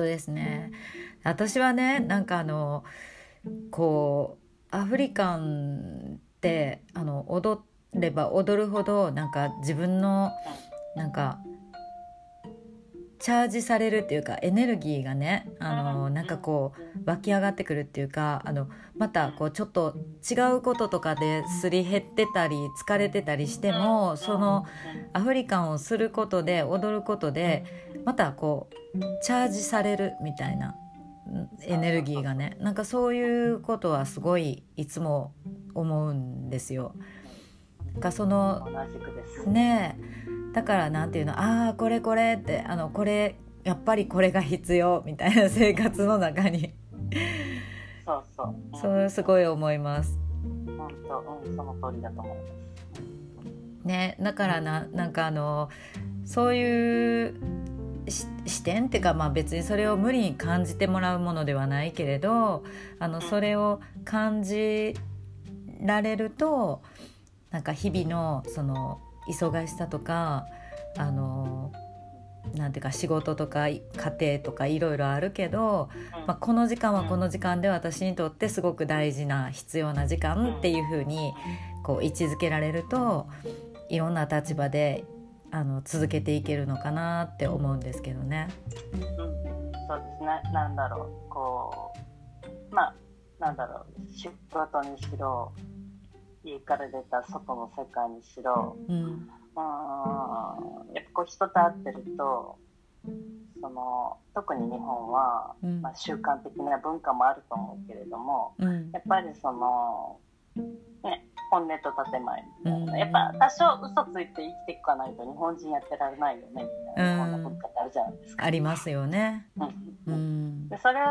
当ですね。私はねなんかあのこうアフリカンってあの踊れば踊るほどなんか自分のなんかチャージされるっていうかエネルギーがねあのなんかこう湧き上がってくるっていうかあのまたこうちょっと違うこととかですり減ってたり疲れてたりしてもそのアフリカンをすることで踊ることでまたこうチャージされるみたいなエネルギーがね。なんかそういうことはすごいいつも思うんですよ。がそのねだからなんていうのああこれこれってあのこれやっぱりこれが必要みたいな生活の中に。そうそう、うん、そうすごい思います。本当うんその通りだと思います。ねだからななんかあのそういう視点っていうか、まあ、別にそれを無理に感じてもらうものではないけれどあのそれを感じられるとなんか日々のその忙しさとかあのなんていうか仕事とか家庭とかいろいろあるけど、まあ、この時間はこの時間で私にとってすごく大事な必要な時間っていうふうにこう位置づけられるといろんな立場であの続けていけるのかなって思うんですけどね。うん、そうですね。なんだろう。こうまあなんだろう。仕事にしろ家から出た外の世界にしろ、うん、うんやっぱこう人と会ってるとその特に日本は、うん、まあ、習慣的な文化もあると思うけれども、うん、やっぱりその、ね、本音と建前みたいな、やっぱ多少嘘ついて生きていかないと日本人やってられないよねみたいな、日本の文化ってあるじゃないですか。ありますよね。うん、でそれを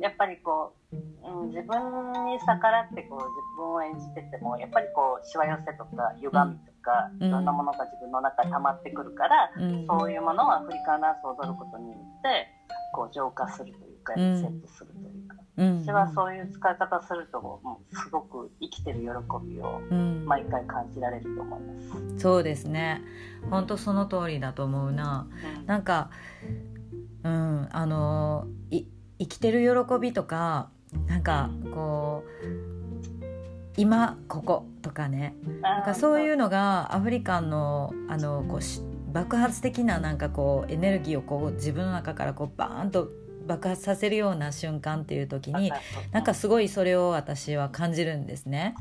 やっぱりこううん、自分に逆らってこう自分を演じててもやっぱりこうしわ寄せとか歪みとか、いろんなものが自分の中に溜まってくるから、そういうものをアフリカンダンスを踊ることによってこう浄化するというか、セットするというか、私はそういう使い方するともうすごく生きてる喜びを毎回感じられると思います。そうですね。本当その通りだと思うな、うん、なんかうんあのい生きてる喜びとかなんかこう今こことかねなんかそういうのがアフリカンのあのこう爆発的ななんかこうエネルギーをこう自分の中からこうバーンと爆発させるような瞬間っていう時になんかすごいそれを私は感じるんですね。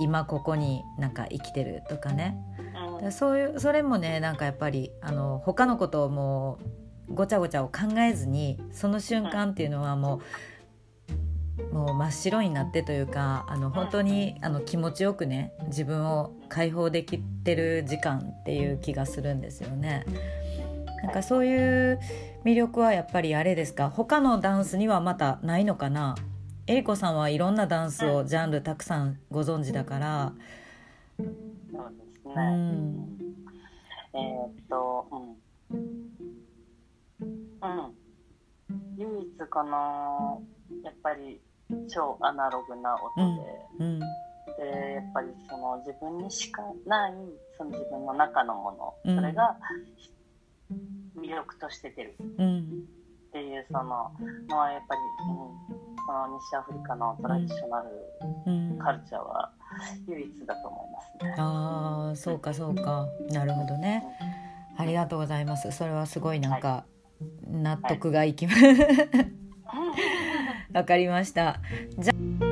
今ここになんか生きてるとかね。そういうそれもねなんかやっぱりあの他のことをもうごちゃごちゃを考えずにその瞬間っていうのはもうもう真っ白になってというかあの本当にあの気持ちよくね自分を解放できてる時間っていう気がするんですよね。なんかそういう魅力はやっぱりあれですか？他のダンスにはまたないのかな？えりこさんはいろんなダンスをジャンルたくさんご存知だから。そうですね、うん、えー、っとうん、うん、かな。やっぱり超アナログな音で、うん、でやっぱりその自分にしかないその自分の中のもの、それが魅力として出る。っていうそののはやっぱり、うん、その西アフリカのトラディショナルカルチャーは唯一だと思いますね。ああそうかそうか。なるほどね。ありがとうございます。それはすごいなんか、納得がいきます。わかりました。じゃ